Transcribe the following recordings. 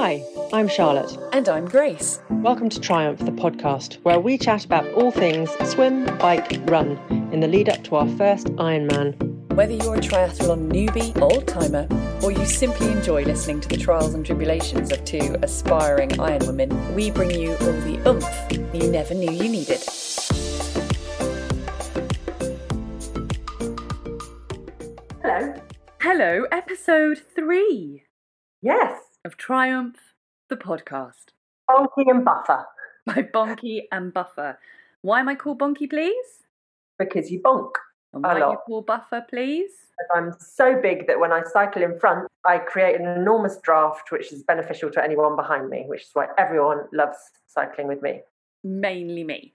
Hi, I'm Charlotte. And I'm Grace. Welcome to Triumph, the podcast, where we chat about all things swim, bike, run in the lead up to our first Ironman. Whether you're a triathlon newbie, old timer, or you simply enjoy listening to the trials and tribulations of two aspiring Ironwomen, we bring you all the oomph you never knew you needed. Hello. Hello, episode three Yes. Of Triumph, the podcast Bonky and Buffer. by Bonky and Buffer. Why am I called Bonky, please? Because you bonk. And A why are you lot. called Buffer, please? I'm so big that when I cycle in front, I create an enormous draft which is beneficial to anyone behind me, which is why everyone loves cycling with me. Mainly me.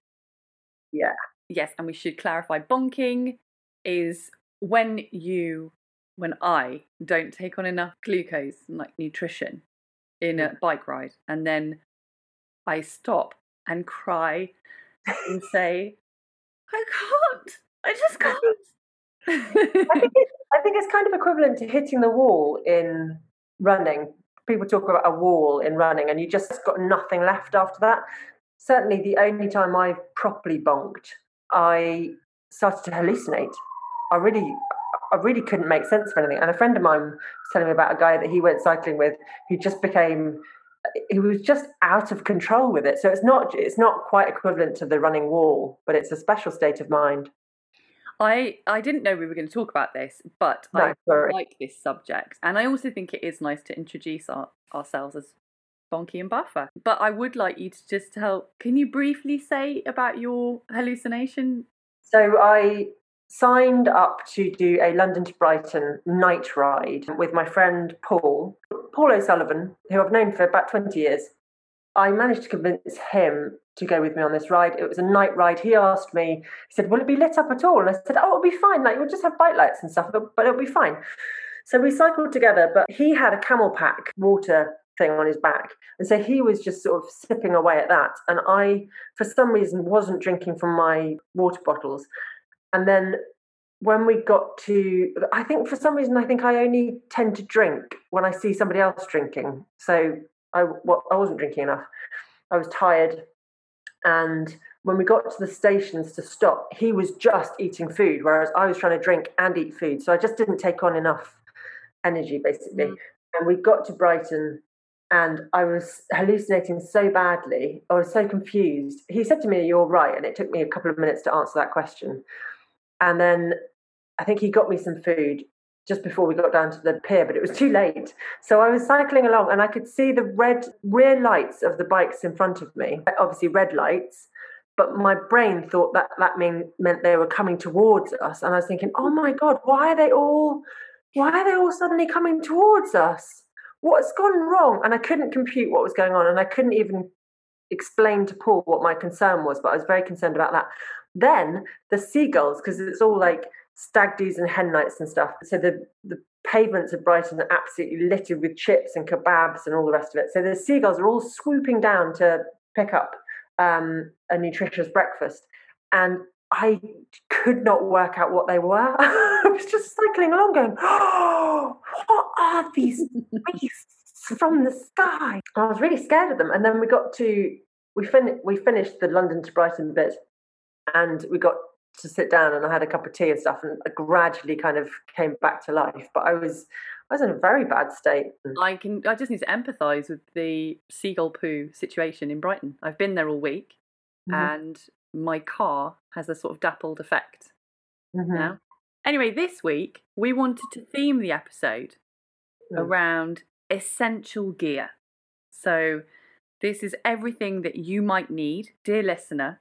Yeah. Yes, and we should clarify bonking is when you, when I don't take on enough glucose, like nutrition, in a bike ride, and then I stop and cry and say, I can't, I just can't. I think, it, I think it's kind of equivalent to hitting the wall in running. People talk about a wall in running, and you just got nothing left after that. Certainly, the only time I've properly bonked, I started to hallucinate. I really, I really couldn't make sense of anything. And a friend of mine was telling me about a guy that he went cycling with who just became, he was just out of control with it. So it's not, it's not quite equivalent to the running wall, but it's a special state of mind. I, I didn't know we were going to talk about this, but No, I sorry. like this subject. And I also think it is nice to introduce our, ourselves as Bonky and Buffer. But I would like you to just tell, can you briefly say about your hallucination? So I signed up to do a London to Brighton night ride with my friend Paul, Paul O'Sullivan, who I've known for about 20 years. I managed to convince him to go with me on this ride. It was a night ride. He asked me, he said, Will it be lit up at all? And I said, Oh, it'll be fine. Like, we'll just have bike lights and stuff, but but it'll be fine. So we cycled together, but he had a CamelBak water thing on his back. And so he was just sort of sipping away at that. And I, for some reason, wasn't drinking from my water bottles. And then when we got to, I think for some reason, I think I only tend to drink when I see somebody else drinking. So I, well, I wasn't drinking enough. I was tired. And when we got to the stations to stop, he was just eating food, whereas I was trying to drink and eat food. So I just didn't take on enough energy, basically. Mm. And we got to Brighton and I was hallucinating so badly. I was so confused. He said to me, You're right. And it took me a couple of minutes to answer that question. And then I think he got me some food just before we got down to the pier, but it was too late. So I was cycling along and I could see the red rear lights of the bikes in front of me, obviously red lights. But my brain thought that that mean, meant they were coming towards us. And I was thinking, oh my God, why are they all, why are they all suddenly coming towards us? What's gone wrong? And I couldn't compute what was going on. And I couldn't even explain to Paul what my concern was, but I was very concerned about that. Then the seagulls, because it's all like stag do's and hen nights and stuff. So the, the pavements of Brighton are absolutely littered with chips and kebabs and all the rest of it. So the seagulls are all swooping down to pick up um, a nutritious breakfast. And I could not work out what they were. I was just cycling along going, oh, what are these beasts from the sky? I was really scared of them. And then we got to, we, fin- we finished the London to Brighton bit and we got to sit down and I had a cup of tea and stuff and I gradually kind of came back to life. But I was I was in a very bad state. I can. I just need to empathise with the seagull poo situation in Brighton. I've been there all week, Mhm. and my car has a sort of dappled effect Mhm. now. Anyway, this week we wanted to theme the episode Mm. around essential gear. So this is everything that you might need, dear listener, Mm.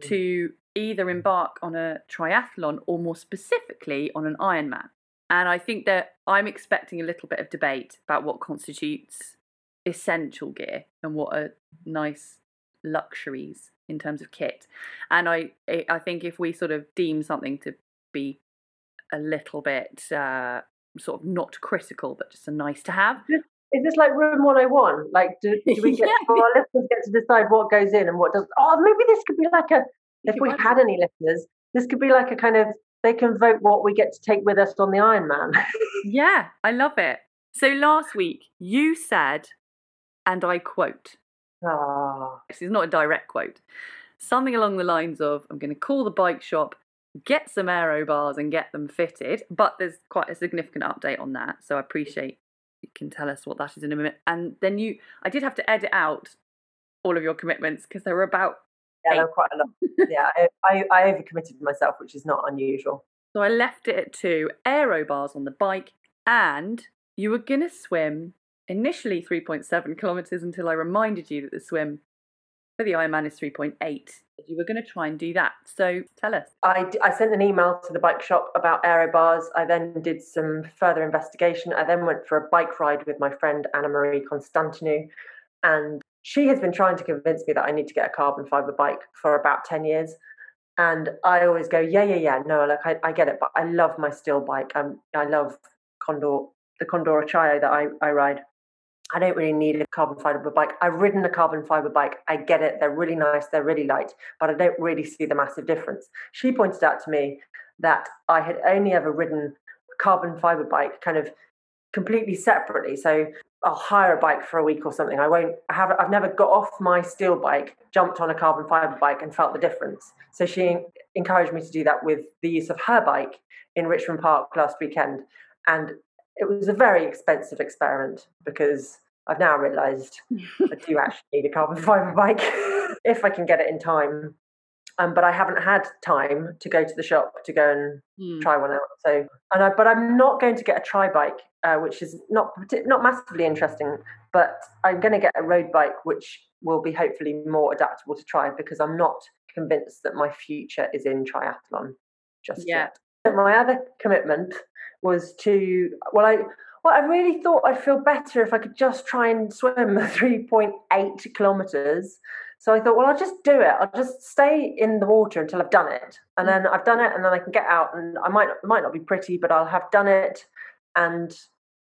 To either embark on a triathlon or more specifically on an Ironman. And I think that I'm expecting a little bit of debate about what constitutes essential gear and what are nice luxuries in terms of kit. And I I think if we sort of deem something to be a little bit uh, sort of not critical but just a nice to have, Is this like room 101? Like, do, do we get Yeah. our listeners get to decide what goes in and what doesn't? Oh, maybe this could be like a, if work had any listeners, this could be like a kind of, they can vote what we get to take with us on the Iron Man. Yeah, I love it. So last week you said and I quote. Ah, This is not a direct quote. Something along the lines of I'm going to call the bike shop, get some aero bars and get them fitted. But there's quite a significant update on that. So I appreciate you can tell us what that is in a minute. And then you, I did have to edit out all of your commitments because there were about yeah, there were quite a lot. yeah, I, I, I overcommitted myself, which is not unusual. So I left it at two aero bars on the bike, and you were going to swim initially 3.7 kilometres until I reminded you that the swim for the Ironman is 3.8. You were going to try and do that. So tell us. I, I sent an email to the bike shop about aero bars. I then did some further investigation. I then went for a bike ride with my friend Anna Marie Constantinou, and she has been trying to convince me that I need to get a carbon fiber bike for about 10 years. And I always go, yeah, yeah, yeah. No, like I, I get it, but I love my steel bike. I'm, I love Condor, the Condor Acciaio that I, I ride. I don't really need a carbon fiber bike. I've ridden a carbon fiber bike. I get it. They're really nice. They're really light, but I don't really see the massive difference. She pointed out to me that I had only ever ridden a carbon fiber bike kind of completely separately. So I'll hire a bike for a week or something. I won't I have I've never got off my steel bike, jumped on a carbon fiber bike and felt the difference. So she encouraged me to do that with the use of her bike in Richmond Park last weekend. And it was a very expensive experiment because I've now realised I do actually need a carbon fibre bike if I can get it in time. Um, but I haven't had time to go to the shop to go and Hmm. tri one out. So, and I, but I'm not going to get a tri bike, uh, which is not not massively interesting. But I'm going to get a road bike, which will be hopefully more adaptable to try because I'm not convinced that my future is in triathlon just Yeah. yet. My other commitment was to well, I well, I really thought I'd feel better if I could just try and swim 3.8 kilometers. So I thought, well, I'll just do it. I'll just stay in the water until I've done it, and then I've done it, and then I can get out, and I might might not be pretty, but I'll have done it, and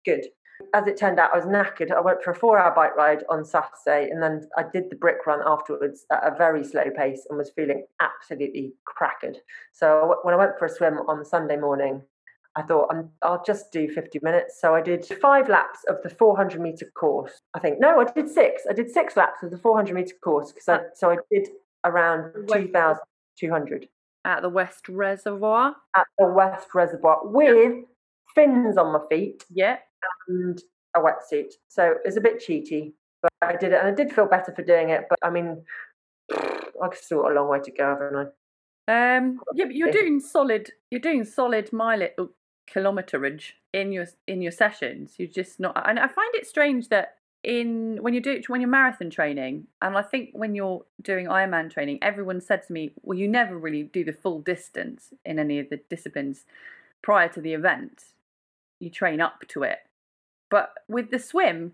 good. As it turned out, I was knackered. I went for a four-hour bike ride on Saturday, and then I did the brick run afterwards at a very slow pace, and was feeling absolutely crackered. So when I went for a swim on Sunday morning, I thought I'm, I'll just do 50 minutes. So I did five laps of the 400 meter course. I think no, I did six. I did six laps of the 400 meter course because I so I did around Wait. 2,200 At the West Reservoir. at the West Reservoir with fins on my feet Yeah. and a wetsuit. So it's a bit cheaty, but I did it, and I did feel better for doing it. But I mean, I've still got a long way to go, haven't I? Um, yeah, but you're doing solid. You're doing solid mileage kilometerage in your in your sessions. You're just not. And I find it strange that in when you do when you're marathon training, and I think when you're doing Ironman training, everyone said to me, "Well, you never really do the full distance in any of the disciplines prior to the event. You train up to it." But with the swim,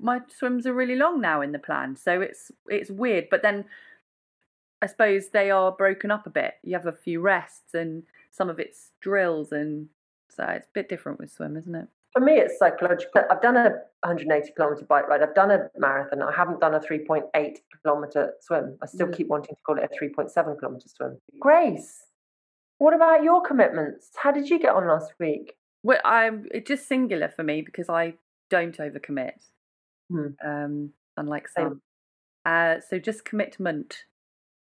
my swims are really long now in the plan, so it's it's weird. But then I suppose they are broken up a bit. You have a few rests and some of it's drills, and so it's a bit different with swim, isn't it? For me, it's psychological. I've done a 180 kilometer bike ride. I've done a marathon. I haven't done a 3.8 kilometer swim. I still Mm. keep wanting to call it a 3.7 kilometer swim. Grace, what about your commitments? How did you get on last week? Well, I'm it's just singular for me because I don't overcommit, Hmm. um, unlike some. Uh, so just commitment.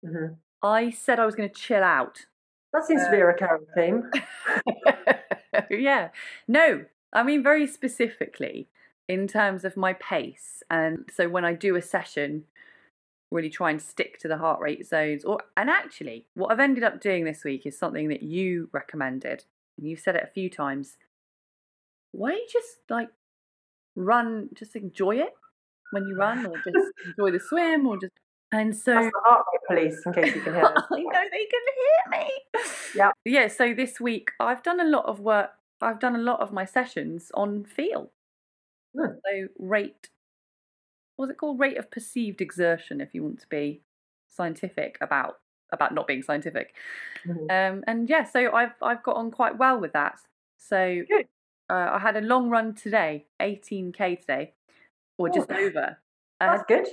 hmm I said I was going to chill out. That seems to be a recurring theme. yeah. No, I mean very specifically in terms of my pace. And so when I do a session, really try and stick to the heart rate zones. Or and actually, what I've ended up doing this week is something that you recommended. And you've said it a few times. Why don't you just like run, just enjoy it when you run, or just enjoy the swim, or just and so That's the heart rate police, in case you can hear. I know they can hear me. Yeah. Yeah. So this week I've done a lot of work. I've done a lot of my sessions on feel. Hmm. So rate. What's it called? Rate of perceived exertion. If you want to be scientific about about not being scientific. Mhm. Um, and yeah, so I've I've got on quite well with that. So uh, I had a long run today, 18k today, or just Ooh. over. That's good.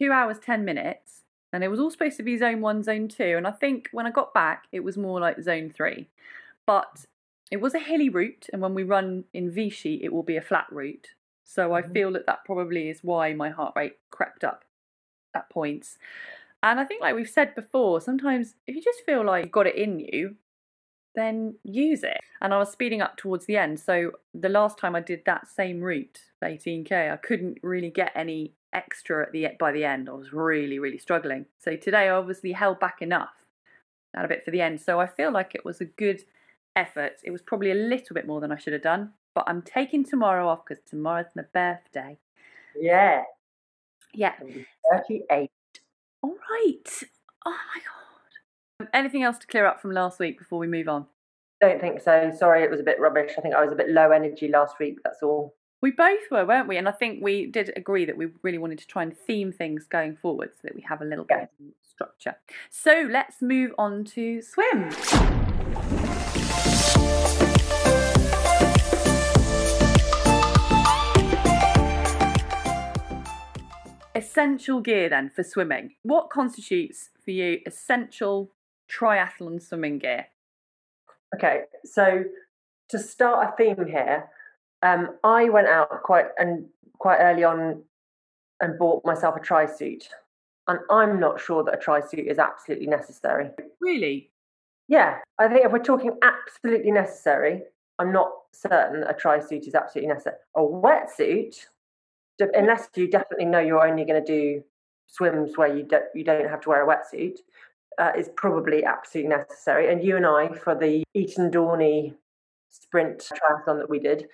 Two hours, 10 minutes. And it was all supposed to be zone one, zone two. And I think when I got back, it was more like zone three. But it was a hilly route. And when we run in Vichy, it will be a flat route. So I Mhm. feel that that probably is why my heart rate crept up at points. And I think, like we've said before, sometimes if you just feel like you've got it in you, then use it. And I was speeding up towards the end. So the last time I did that same route, 18k, I couldn't really get any extra at the by the end. I was really, really struggling. So today I obviously held back enough and a bit for the end. So I feel like it was a good effort. It was probably a little bit more than I should have done, but I'm taking tomorrow off because tomorrow's my birthday. Yeah. Yeah. 38. All right. Oh my god. Um, anything else to clear up from last week before we move on? Don't think so. Sorry, it was a bit rubbish. I think I was a bit low energy last week. That's all. We both were, weren't we? And I think we did agree that we really wanted to try and theme things going forward so that we have a little bit of structure. So let's move on to swim. Essential gear then for swimming. What constitutes for you essential triathlon swimming gear? Okay, so to start a theme here, um, I went out quite and quite early on and bought myself a tri suit, and I'm not sure that a tri suit is absolutely necessary. Really? Yeah, I think if we're talking absolutely necessary, I'm not certain that a tri suit is absolutely necessary. A wetsuit, unless you definitely know you're only going to do swims where you don't you don't have to wear a wetsuit, uh, is probably absolutely necessary. And you and I, for the Eton Dorney sprint triathlon that we did,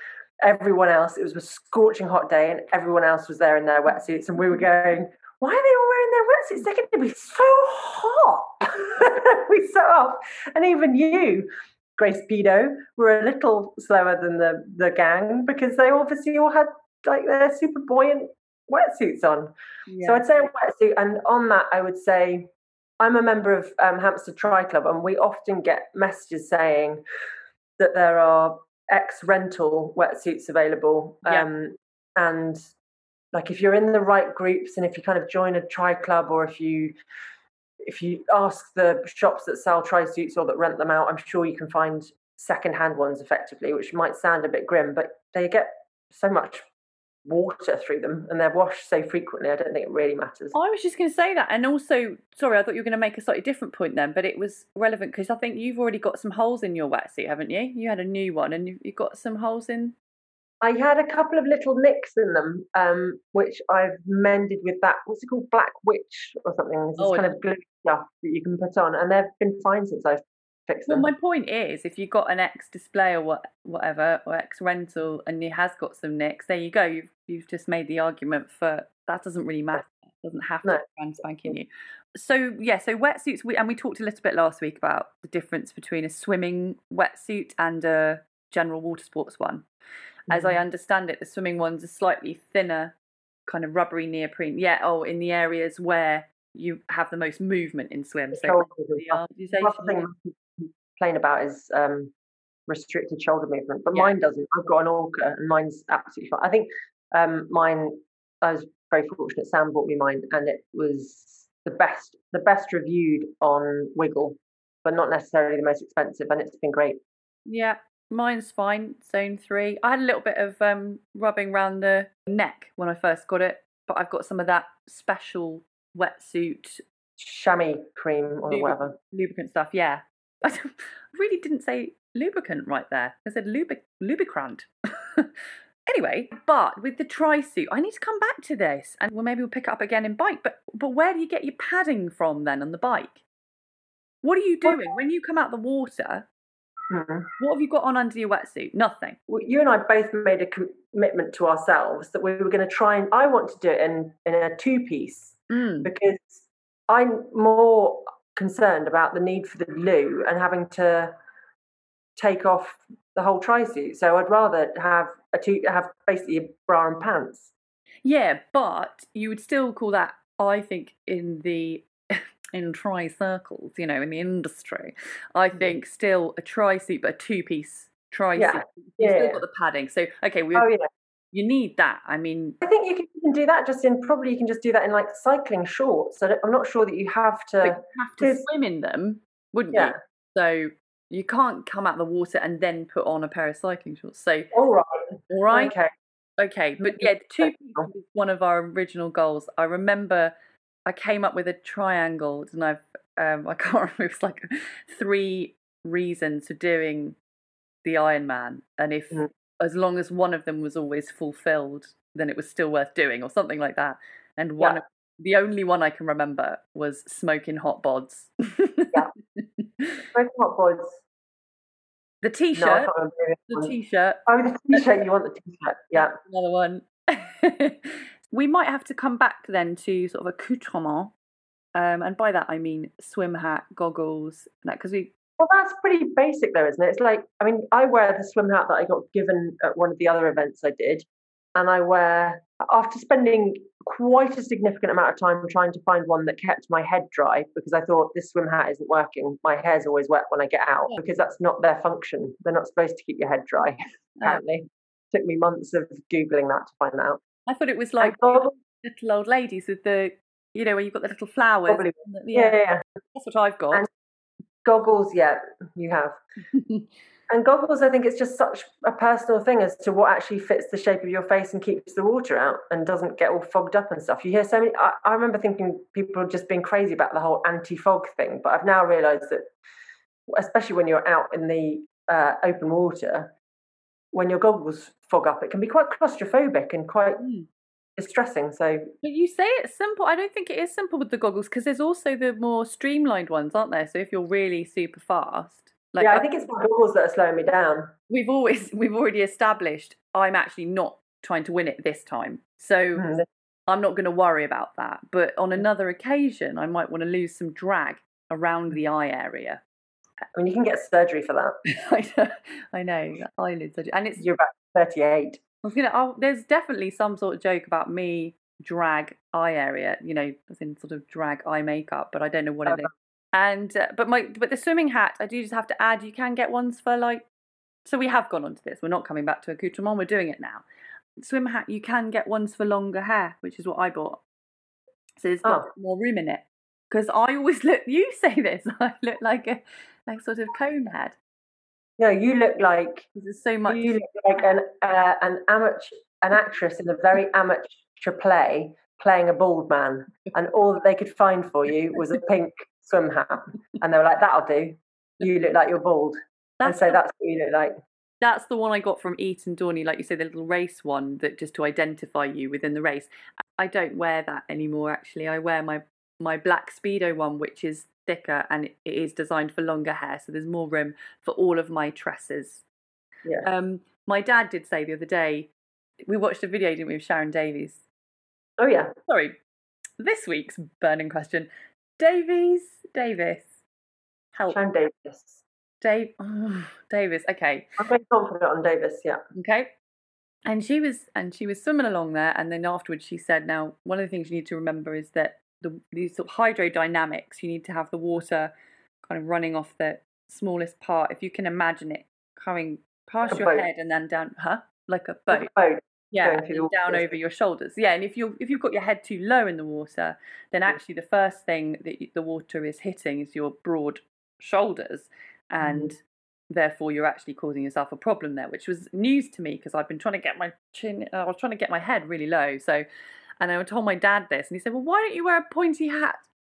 everyone else, it was a scorching hot day, and everyone else was there in their wetsuits, and we were going. Why are they all wearing their wetsuits? They're going to be so hot. we set off, and even you, Grace Pedo, were a little slower than the the gang because they obviously all had like their super buoyant wetsuits on. So I'd say a wetsuit, and on that, I would say I'm a member of um, Hampstead Tri Club, and we often get messages saying that there are ex rental wetsuits available. Yeah. Um, and like if you're in the right groups, and if you kind of join a tri club, or if you if you ask the shops that sell tri suits or that rent them out, I'm sure you can find second hand ones effectively, which might sound a bit grim, but they get so much water through them and they're washed so frequently. I don't think it really matters. I was just going to say that, and also, sorry, I thought you were going to make a slightly different point then, but it was relevant because I think you've already got some holes in your wetsuit, haven't you? You had a new one, and you've, got some holes in. I had a couple of little nicks in them, um, which I've mended with that. What's it called? Black Witch or something. It's this Oh, kind of glue stuff that you can put on, and they've been fine since I've fixed Well, my point is, if you've got an ex display or what, whatever, or ex rental, and it has got some nicks, there you go. You've you've just made the argument for that doesn't really matter. It doesn't have to No. be brand spanking new. So yeah, so wetsuits. We, and we talked a little bit last week about the difference between a swimming wetsuit and a general water sports one. As I Mhm. understand it, the swimming ones are slightly thinner, kind of rubbery neoprene. Yeah, oh, in the areas where you have the most movement in swim. So the complain about is um, restricted shoulder movement, but Yeah. mine doesn't. I've got an Orca, and mine's absolutely fine. I think um, mine. I was very fortunate. Sam bought me mine, and it was the best, the best reviewed on Wiggle, but not necessarily the most expensive, and it's been great. Yeah, mine's fine. Zone three. I had a little bit of um, rubbing around the neck when I first got it, but I've got some of that special wetsuit Chamois cream or whatever. lubricant stuff. Yeah, I really didn't say lubricant right there. I said lubric lubricant. anyway, but with the tri suit, I need to come back to this, and well, maybe we'll pick it up again in bike. But but where do you get your padding from then on the bike? What are you doing when you come out the water? Mhm. What have you got on under your wetsuit? Nothing. Well, You and I both made a commitment to ourselves that we were going to try and. I want to do it in in a two piece Mm. because I'm more concerned about the need for the loo and having to take off the whole tri suit. So I'd rather have a two have basically a bra and pants. Yeah, but you would still call that, I think, in the in tri circles, you know, in the industry, I think still a tri suit, but a two piece tri Yeah, suit. You've yeah. still got the padding. So okay, we Oh yeah, you need that. I mean, I think you can, you can do that just in probably you can just do that in like cycling shorts. So I'm not sure that you have to. you have to swim in them, wouldn't Yeah. you? So you can't come out of the water and then put on a pair of cycling shorts. So All right, all right, okay. Okay, but yeah, two people is one of our original goals. I remember I came up with a triangle, and I've um, I can't remember. It was like three reasons for doing the Ironman, and if Mhm. As long as one of them was always fulfilled, then it was still worth doing, or something like that. And one, Yeah. of, the only one I can remember was smoking hot bods. yeah, smoking hot bods. the No, t-shirt, the the t-shirt, Oh, the t-shirt. You want the t-shirt? Yeah. another one. we might have to come back then to sort of accoutrement, um, and by that I mean swim hat, goggles, because we Well, that's pretty basic, though, isn't it? It's like, I mean, I wear the swim hat that I got given at one of the other events I did, and I wear after spending quite a significant amount of time trying to find one that kept my head dry because I thought this swim hat isn't working. My hair's always wet when I get out Yeah. because that's not their function. They're not supposed to keep your head dry. Apparently, took me months of googling that to find out. I thought it was like thought- little old ladies with the, you know, where you've got the little flowers. Probably. the- yeah, yeah, yeah. that's what I've got. And- goggles. Yeah, you have. And goggles, I think it's just such a personal thing as to what actually fits the shape of your face and keeps the water out and doesn't get all fogged up and stuff. You hear so many. I, I remember thinking people are just being crazy about the whole anti-fog thing, but I've now realised that, especially when you're out in the uh, open water, when your goggles fog up, it can be quite claustrophobic and quite Mm. Distressing. So But you say it's simple. I don't think it is simple with the goggles because there's also the more streamlined ones, aren't there? So if you're really super fast, like yeah, I think it's my goggles that are slowing me down. we've always we've already established I'm actually not trying to win it this time. So Mm. I'm not going to worry about that. But on another occasion, I might want to lose some drag around the eye area. I mean, you can get surgery for that. I know, I know eyelids, are- and it's. You're about 38. I was gonna. Oh, there's definitely some sort of joke about me drag eye area. You know, as in sort of drag eye makeup, but I don't know what it is. And uh, but my but the swimming hat, I do just have to add. You can get ones for like. So we have gone on to this. We're not coming back to accoutrement. We're doing it now. Swim hat, you can get ones for longer hair, which is what I bought. So there's got Oh. more room in it. Because I always look. You say this. I look like a like sort of cone head. No, you look like There's so much. You look like an uh, an amateur, an actress in a very amateur play, playing a bald man, and all that they could find for you was a pink swim hat, and they were like, "That'll do." You look like you're bald, and so the- that's what you look like. That's the one I got from Eton Dorney, like you say, the little race one that just to identify you within the race. I don't wear that anymore. Actually, I wear my my black speedo one, which is thicker and it is designed for longer hair, so there's more room for all of my tresses. Yeah. Um, my dad did say the other day, we watched a video, didn't we, of Sharon Davies? Oh yeah, Sorry, this week's burning question: Davies, Davis, help, Sharon Davis. Dave, oh, Davis. Okay, I'm very confident on Davis. Yeah. Okay. And she was and she was swimming along there and then afterwards she said, now one of the things you need to remember is that the these sort of hydrodynamics, you need to have the water kind of running off the smallest part. If you can imagine it coming past Like your boat. head and then down huh? Like a Like boat. a boat. Yeah, down over your shoulders. Yeah, and if you if you've got your head too low in the water, then actually the first thing that you, the water is hitting is your broad shoulders, and therefore you're actually causing yourself a problem there, which was news to me because I've been trying to get my chin, uh, I was trying to get my head really low. So, and I told my dad this, and he said, "Well, why don't you wear a pointy hat?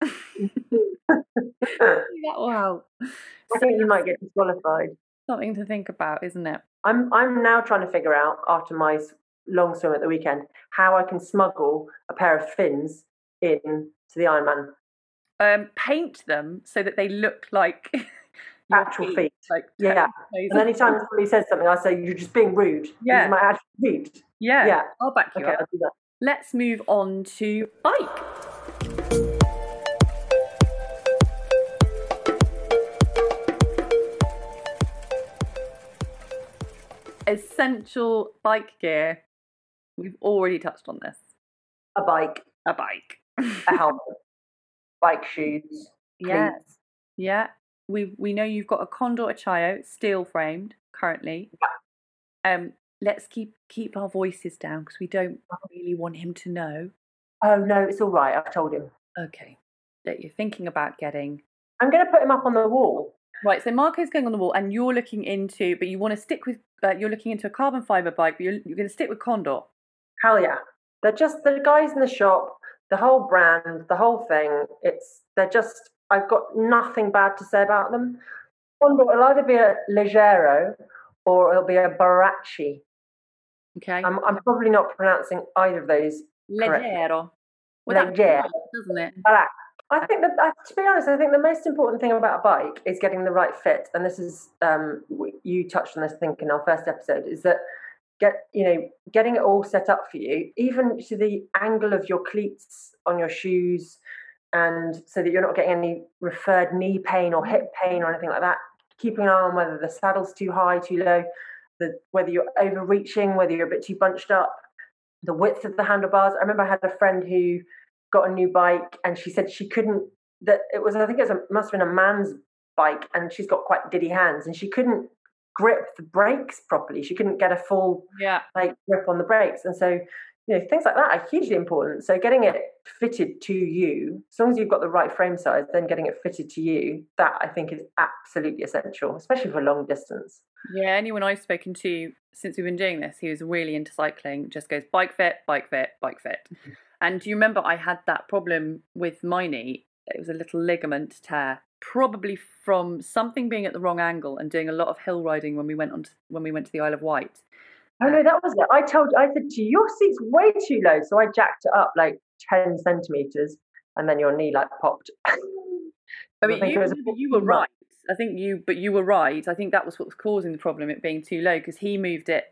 that will help." I So think you might get disqualified. something to think about, isn't it? I'm I'm now trying to figure out after my long swim at the weekend how I can smuggle a pair of fins in to the Ironman. Um, paint them so that they look like Actual feet. like Yeah. toes. And anytime somebody says something, I say you're just being rude. Yeah. my actual feet. yeah, Yeah. I'll back you Okay, up. I'll do that. Let's move on to bike. Essential bike gear. We've already touched on this. A bike, A bike. a helmet, bike shoes, cleats. yeah. We we know you've got a Condor Acciaio, steel framed currently. Yeah. Um, let's keep keep our voices down because we don't really want him to know. Oh no, it's all right. I've told him. Okay, that you're thinking about getting I'm going to put him up on the wall. Right, so Marco's going on the wall, and you're looking into, but you want to stick with, uh, you're looking into a carbon fiber bike, but you're, you're going to stick with Condor. Hell yeah. They're just the guys in the shop, the whole brand, the whole thing. It's they're just I've got nothing bad to say about them. Condor will either be a Leggero or it'll be a Baracchi. Okay. I'm, I'm probably not pronouncing either of those. Leggero. Well, Leggero. Doesn't it? Barac. I think that, uh, to be honest, I think the most important thing about a bike is getting the right fit. And this is, um, you touched on this, I think, in our first episode, is that get, you know, getting it all set up for you, even to the angle of your cleats on your shoes, and so that you're not getting any referred knee pain or hip pain or anything like that. Keeping an eye on whether the saddle's too high, too low, the, whether you're overreaching, whether you're a bit too bunched up, the width of the handlebars. I remember I had a friend who got a new bike and she said she couldn't that it was I think it was a, must have been a man's bike and she's got quite diddy hands and she couldn't grip the brakes properly. She couldn't get a full yeah like grip on the brakes. And so you know things like that are hugely important. So getting it fitted to you, as long as you've got the right frame size, then getting it fitted to you, that I think is absolutely essential, especially for long distance. Yeah, anyone I've spoken to since we've been doing this, he was really into cycling, just goes bike fit, bike fit, bike fit. And do you remember I had that problem with my knee? It was a little ligament tear, probably from something being at the wrong angle and doing a lot of hill riding when we went on to, when we went to the Isle of Wight. Oh no, that was it. I told I said to you, your seat's way too low, so I jacked it up like ten centimeters, and then your knee like popped. I mean, I you, you were right. I think you, but you were right. I think that was what was causing the problem, it being too low, because he moved it.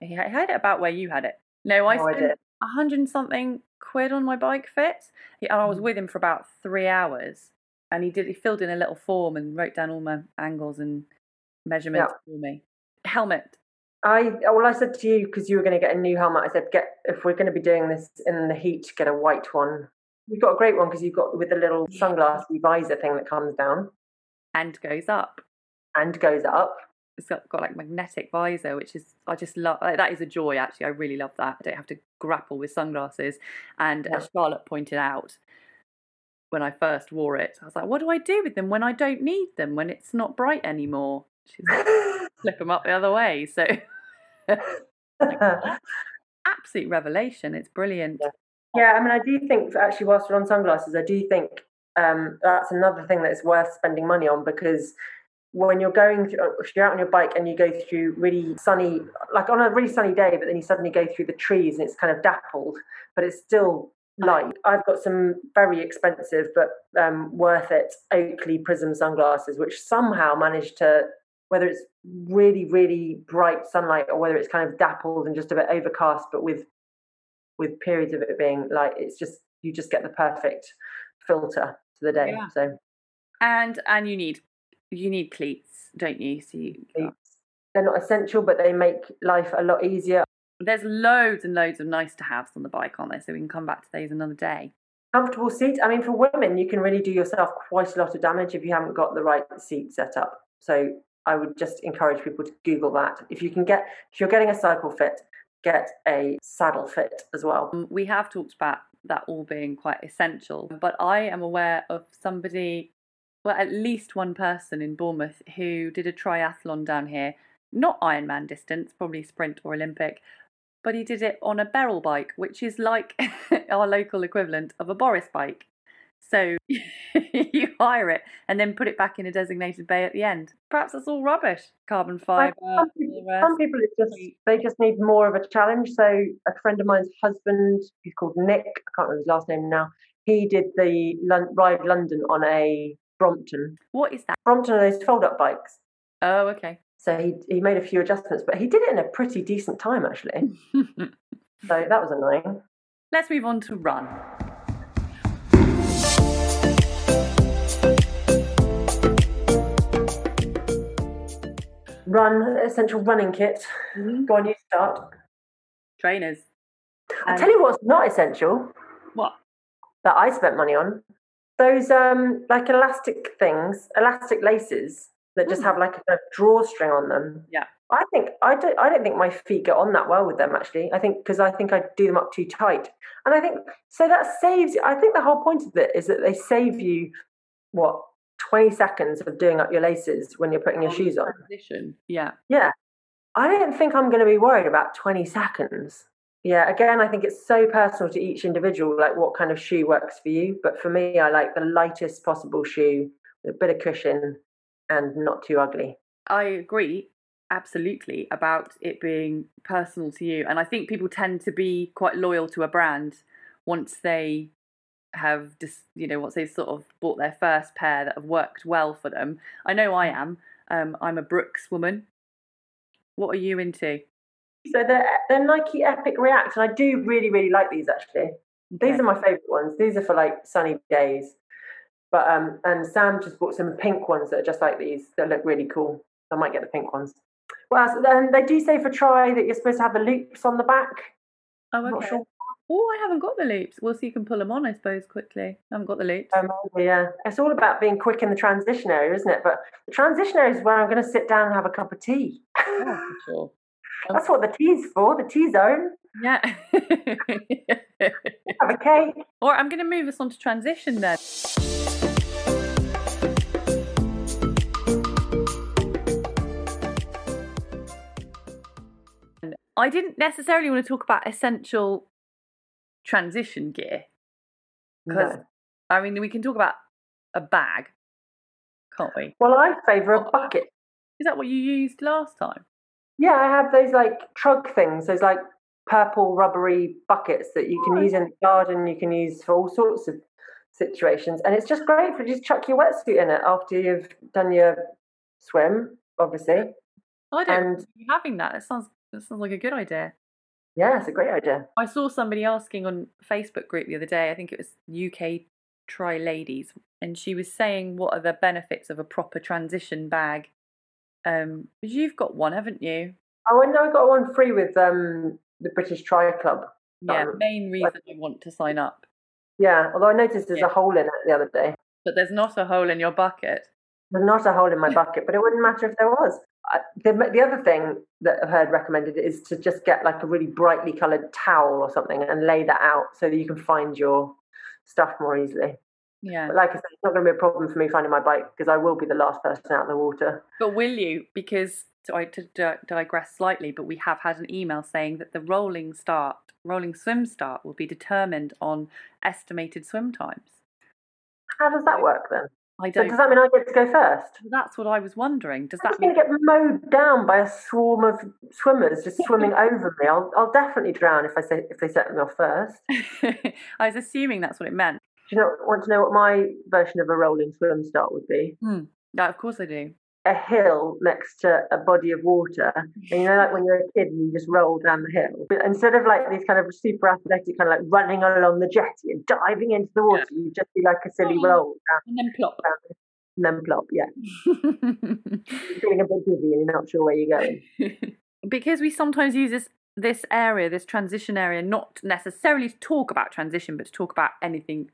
He had it about where you had it. No, I spent a hundred and something quid on my bike fit. And I was mm. with him for about three hours, and he did. He filled in a little form and wrote down all my angles and measurements yeah. for me. Helmet. I oh, well, I said to you because you were going to get a new helmet. I said, get if we're going to be doing this in the heat, get a white one. You've got a great one because you've got with the little sunglass visor thing that comes down and goes up and goes up it's got, got like magnetic visor, which is I just love. Like, that is a joy. Actually, I really love that. I don't have to grapple with sunglasses. And yeah. as Charlotte pointed out, when I first wore it, I was like, "What do I do with them when I don't need them? When it's not bright anymore?" She's like, flip them up the other way. So, absolute revelation. It's brilliant. Yeah. yeah, I mean, I do think actually, whilst we're on sunglasses, I do think um, that's another thing that is worth spending money on because when you're going through, if you're out on your bike and you go through really sunny, like on a really sunny day, but then you suddenly go through the trees and it's kind of dappled, but it's still light. I've got some very expensive but um, worth it Oakley Prism sunglasses, which somehow managed to, whether it's really really bright sunlight or whether it's kind of dappled and just a bit overcast, but with with periods of it being like it's just you just get the perfect filter to the day. Yeah. So and and you need you need cleats, don't you? So you, they're not essential, but they make life a lot easier. There's loads and loads of nice to haves on the bike, aren't there? So we can come back to those another day. Comfortable seat. I mean, for women, you can really do yourself quite a lot of damage if you haven't got the right seat set up. So I would just encourage people to Google that. If you can get, if you're getting a cycle fit, get a saddle fit as well. Um, we have talked about that all being quite essential, but I am aware of somebody well, at least one person in Bournemouth who did a triathlon down here, not Ironman distance, probably sprint or Olympic, but he did it on a Beryl bike, which is like our local equivalent of a Boris bike. So you hire it and then put it back in a designated bay at the end. Perhaps that's all rubbish. Carbon fibre. Some, people, some people just they just need more of a challenge. So a friend of mine's husband, he's called Nick. I can't remember his last name now. He did the ride London on a Brompton. What is that? Brompton are those fold up bikes. Oh, okay. So he he made a few adjustments, but he did it in a pretty decent time actually. so that was annoying. Let's move on to run. Run essential running kit. Mm-hmm. Go on, you start. Trainers. I'll tell you what's not essential. What? That I spent money on those um like elastic things, elastic laces that just mm. have like a drawstring on them. Yeah. I think I don't I don't think my feet get on that well with them actually. I think because I think I do them up too tight. And I think so that saves I think the whole point of it is that they save you what 20 seconds of doing up your laces when you're putting your shoes on. Position. Yeah. Yeah. I don't think I'm going to be worried about 20 seconds. Yeah, again, I think it's so personal to each individual, like what kind of shoe works for you. But for me, I like the lightest possible shoe with a bit of cushion and not too ugly. I agree absolutely about it being personal to you. And I think people tend to be quite loyal to a brand once they have just, you know, once they've sort of bought their first pair that have worked well for them. I know I am. Um, I'm a Brooks woman. What are you into? So the the Nike Epic React, and I do really really like these actually. These are my favourite ones. These are for like sunny days. But um, and Sam just bought some pink ones that are just like these. That look really cool. I might get the pink ones. Well, then they do say for tri that you're supposed to have the loops on the back. Oh, okay. Sure. Oh, I haven't got the loops. Well, so you can pull them on, I suppose, quickly. I haven't got the loops. Um, yeah, it's all about being quick in the transition area, isn't it? But the transition area is where I'm going to sit down and have a cup of tea. Oh, for sure. That's what the tea's for, the tea zone. Yeah. have a cake. Or I'm going to move us on to transition then. I didn't necessarily want to talk about essential transition gear because no. I mean we can talk about a bag, can't we? Well, I favour a bucket. Is that what you used last time? Yeah, I have those like trug things. Those like purple rubbery buckets that you can oh. use in the garden. You can use for all sorts of situations, and it's just great for you just chuck your wetsuit in it after you've done your swim, obviously. I don't and, having that. It sounds that sounds like a good idea. Yeah, it's a great idea. I saw somebody asking on Facebook group the other day. I think it was UK Tri Ladies, and she was saying what are the benefits of a proper transition bag. Um, you've got one, haven't you? Oh, I know I got one free with um the British Tri Club. Yeah, um, main reason I want to sign up. Yeah, although I noticed there's yeah. a hole in it the other day. But there's not a hole in your bucket. There's not a hole in my bucket, but it wouldn't matter if there was the, the other thing that I've heard recommended is to just get like a really brightly coloured towel or something and lay that out so that you can find your stuff more easily. Yeah. But like I said, it's not going to be a problem for me finding my bike because I will be the last person out in the water. But will you? Because to, to digress slightly, but we have had an email saying that the rolling start, rolling swim start, will be determined on estimated swim times. How does that work then? I don't. So does that mean I get to go first? That's what I was wondering. Does I'm that mean going to get mowed down by a swarm of swimmers just swimming over me? I'll, I'll definitely drown if I say if they set me off first. I was assuming that's what it meant. Do you know, want to know what my version of a rolling swim start would be? Hmm. Yeah, of course I do a hill next to a body of water. And you know, like when you're a kid and you just roll down the hill. But instead of like these kind of super athletic, kind of like running along the jetty and diving into the water, yeah. you just be like a silly oh, roll. Down, and then plop. Down, and then plop, yeah. you're feeling a bit dizzy and you're not sure where you're going. because we sometimes use this this area, this transition area, not necessarily to talk about transition, but to talk about anything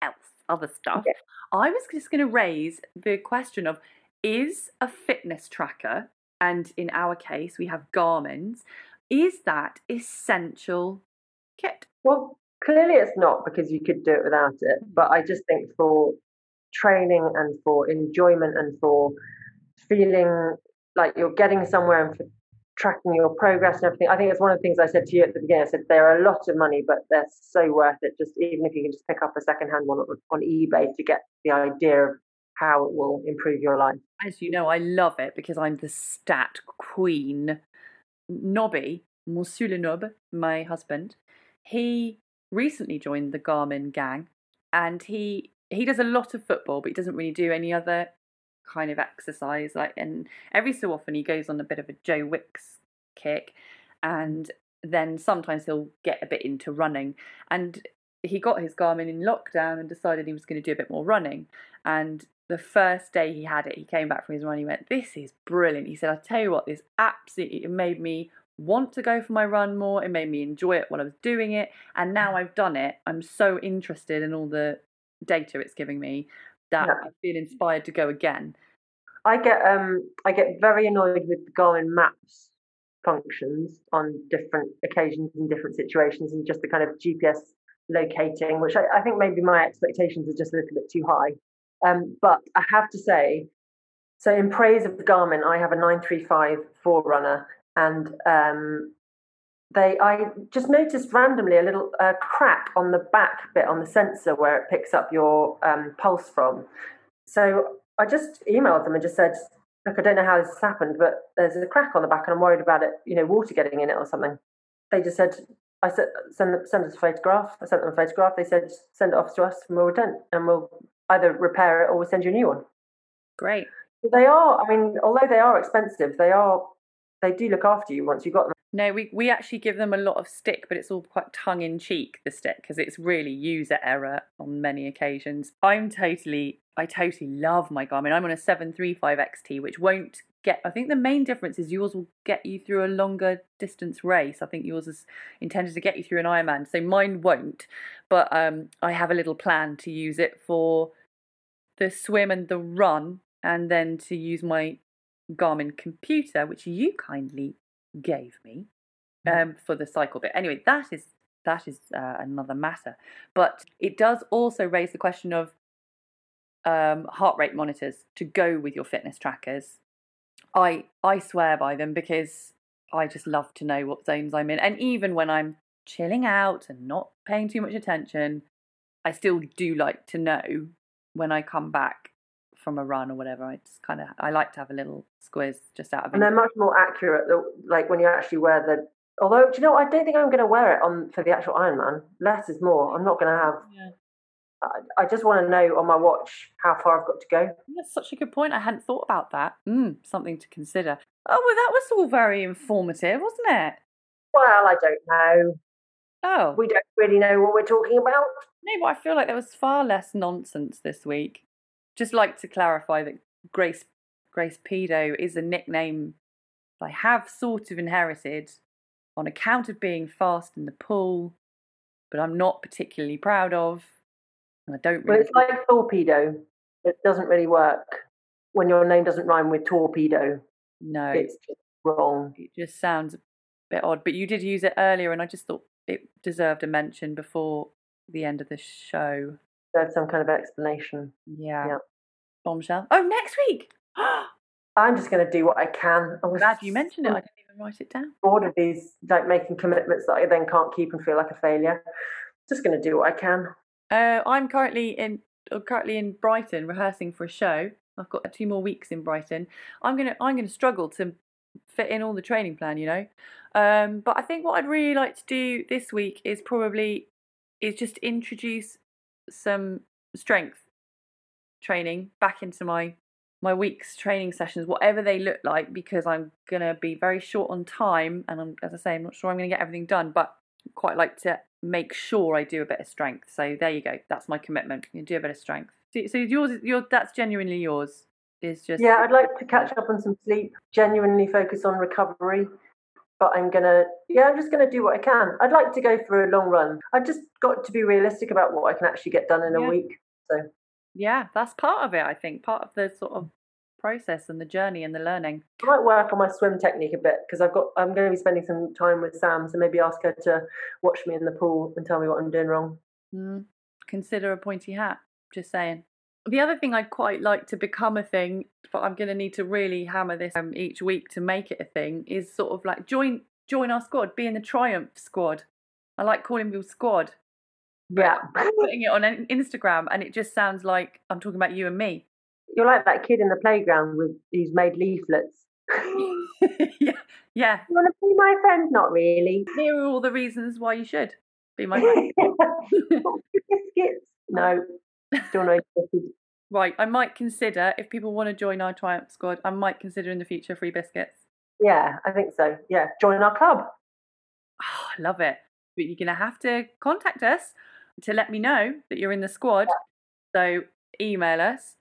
else, other stuff. Okay. I was just going to raise the question of is a fitness tracker, and in our case, we have Garmin's, is that essential kit? Well, clearly it's not because you could do it without it. But I just think for training and for enjoyment and for feeling like you're getting somewhere and for tracking your progress and everything. I think it's one of the things I said to you at the beginning. I said there are a lot of money, but they're so worth it. Just even if you can just pick up a second-hand one on eBay to get the idea of how it will improve your life. As you know, I love it because I'm the stat queen. Nobby, Monsieur my husband, he recently joined the Garmin gang and he he does a lot of football, but he doesn't really do any other kind of exercise. Like, and every so often he goes on a bit of a Joe Wicks kick, and then sometimes he'll get a bit into running. And he got his Garmin in lockdown and decided he was going to do a bit more running. And the first day he had it, he came back from his run. He went, "This is brilliant." He said, "I tell you what, this absolutely it made me want to go for my run more. It made me enjoy it while I was doing it, and now I've done it. I'm so interested in all the data it's giving me that yeah. I feel inspired to go again." I get um I get very annoyed with the Garmin Maps functions on different occasions and different situations, and just the kind of GPS locating, which I, I think maybe my expectations are just a little bit too high. Um, but I have to say, so in praise of the Garmin, I have a 935 Forerunner, and um, they I just noticed randomly a little uh, crack on the back bit on the sensor where it picks up your um, pulse from. So I just emailed them and just said, look, I don't know how this has happened, but there's a crack on the back and I'm worried about it, you know, water getting in it or something. They just said, I said, send, them, send us a photograph. I sent them a photograph. They said, send it off to us and we'll return and we'll either repair it or we'll send you a new one. Great. They are, I mean, although they are expensive, they are, they do look after you once you've got them. No, we, we actually give them a lot of stick, but it's all quite tongue in cheek, the stick, because it's really user error on many occasions. I'm totally, I totally love my Garmin. I'm on a 735 XT, which won't get, I think the main difference is yours will get you through a longer distance race. I think yours is intended to get you through an Ironman, so mine won't. But um, I have a little plan to use it for the swim and the run, and then to use my Garmin computer, which you kindly gave me um, for the cycle bit. Anyway, that is that is uh, another matter. But it does also raise the question of um, heart rate monitors to go with your fitness trackers. I I swear by them because I just love to know what zones I'm in, and even when I'm chilling out and not paying too much attention, I still do like to know when I come back from a run or whatever. I just kind of I like to have a little squiz just out of. And they're much more accurate. Like when you actually wear the. Although, do you know, I don't think I'm going to wear it on for the actual Ironman. Less is more. I'm not going to have. Yeah. I, I just want to know on my watch how far I've got to go. That's such a good point. I hadn't thought about that. Mm, something to consider. Oh, well, that was all very informative, wasn't it? Well, I don't know. Oh, We don't really know what we're talking about. no, but I feel like there was far less nonsense this week. Just like to clarify that Grace Grace Pedo is a nickname I have sort of inherited on account of being fast in the pool, but I'm not particularly proud of, and I don't Well, it's like torpedo. It doesn't really work when your name doesn't rhyme with torpedo. no, It's just wrong. it just sounds a bit odd. But you did use it earlier, and I just thought it deserved a mention before the end of the show. There's some kind of explanation. Yeah. Yeah. Bombshell. Oh, next week. I'm just going to do what I can. I'm Glad you mentioned it. I didn't even write it down. bored of these, like making commitments that I then can't keep and feel like a failure. Just going to do what I can. Uh, I'm currently in uh, currently in Brighton rehearsing for a show. I've got two more weeks in Brighton. I'm gonna I'm gonna struggle to fit in all the training plan, you know. Um, but I think what I'd really like to do this week is probably is just introduce some strength training back into my my week's training sessions, whatever they look like, because I'm gonna be very short on time, and I'm, as I say, I'm not sure I'm gonna get everything done, but quite like to make sure I do a bit of strength. So there you go. That's my commitment. You do a bit of strength. So, so yours, your that's genuinely yours. Is just Yeah, I'd like to catch up on some sleep, genuinely focus on recovery. But I'm gonna, yeah, I'm just gonna do what I can. I'd like to go for a long run. I've just got to be realistic about what I can actually get done in a week. So, yeah, that's part of it. I think part of the sort of process and the journey and the learning. I might work on my swim technique a bit because I've got. I'm going to be spending some time with Sam, so maybe ask her to watch me in the pool and tell me what I'm doing wrong. Mm, consider a pointy hat. Just saying. The other thing I'd quite like to become a thing, but I'm going to need to really hammer this um, each week to make it a thing, is sort of like join join our squad, be in the Trioomph squad. I like calling people squad. Yeah, Putting it on Instagram, and it just sounds like I'm talking about you and me. you're like that kid in the playground with who's made leaflets. yeah, yeah. You want to be my friend? Not really. Here are all the reasons why you should be my friend. Biscuits? No, still no biscuits. Right, I might consider if people want to join our Trioomph squad. I might consider in the future free biscuits. Yeah, I think so. Yeah, join our club. Oh, I love it. But you're going to have to contact us to let me know that you're in the squad. So email us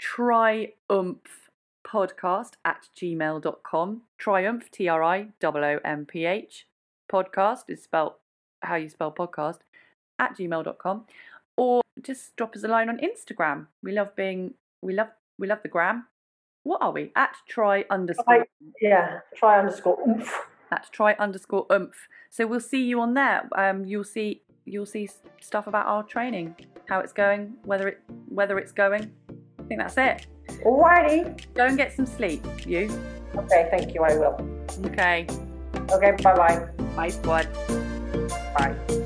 trioomphpodcast at gmail.com. Trioomph, T R I O O M P H. Podcast is spelled how you spell podcast at gmail.com. Just drop us a line on Instagram. We love being, we love, we love the gram. What are we? At try underscore. Yeah, try underscore oomph. at try underscore oomph. So we'll see you on there. Um, you'll see you'll see stuff about our training, how it's going, whether it whether it's going. I think that's it. Alrighty. Go and get some sleep. You Okay, thank you. I will. okay? Okay, bye bye. Bye, squad. Bye.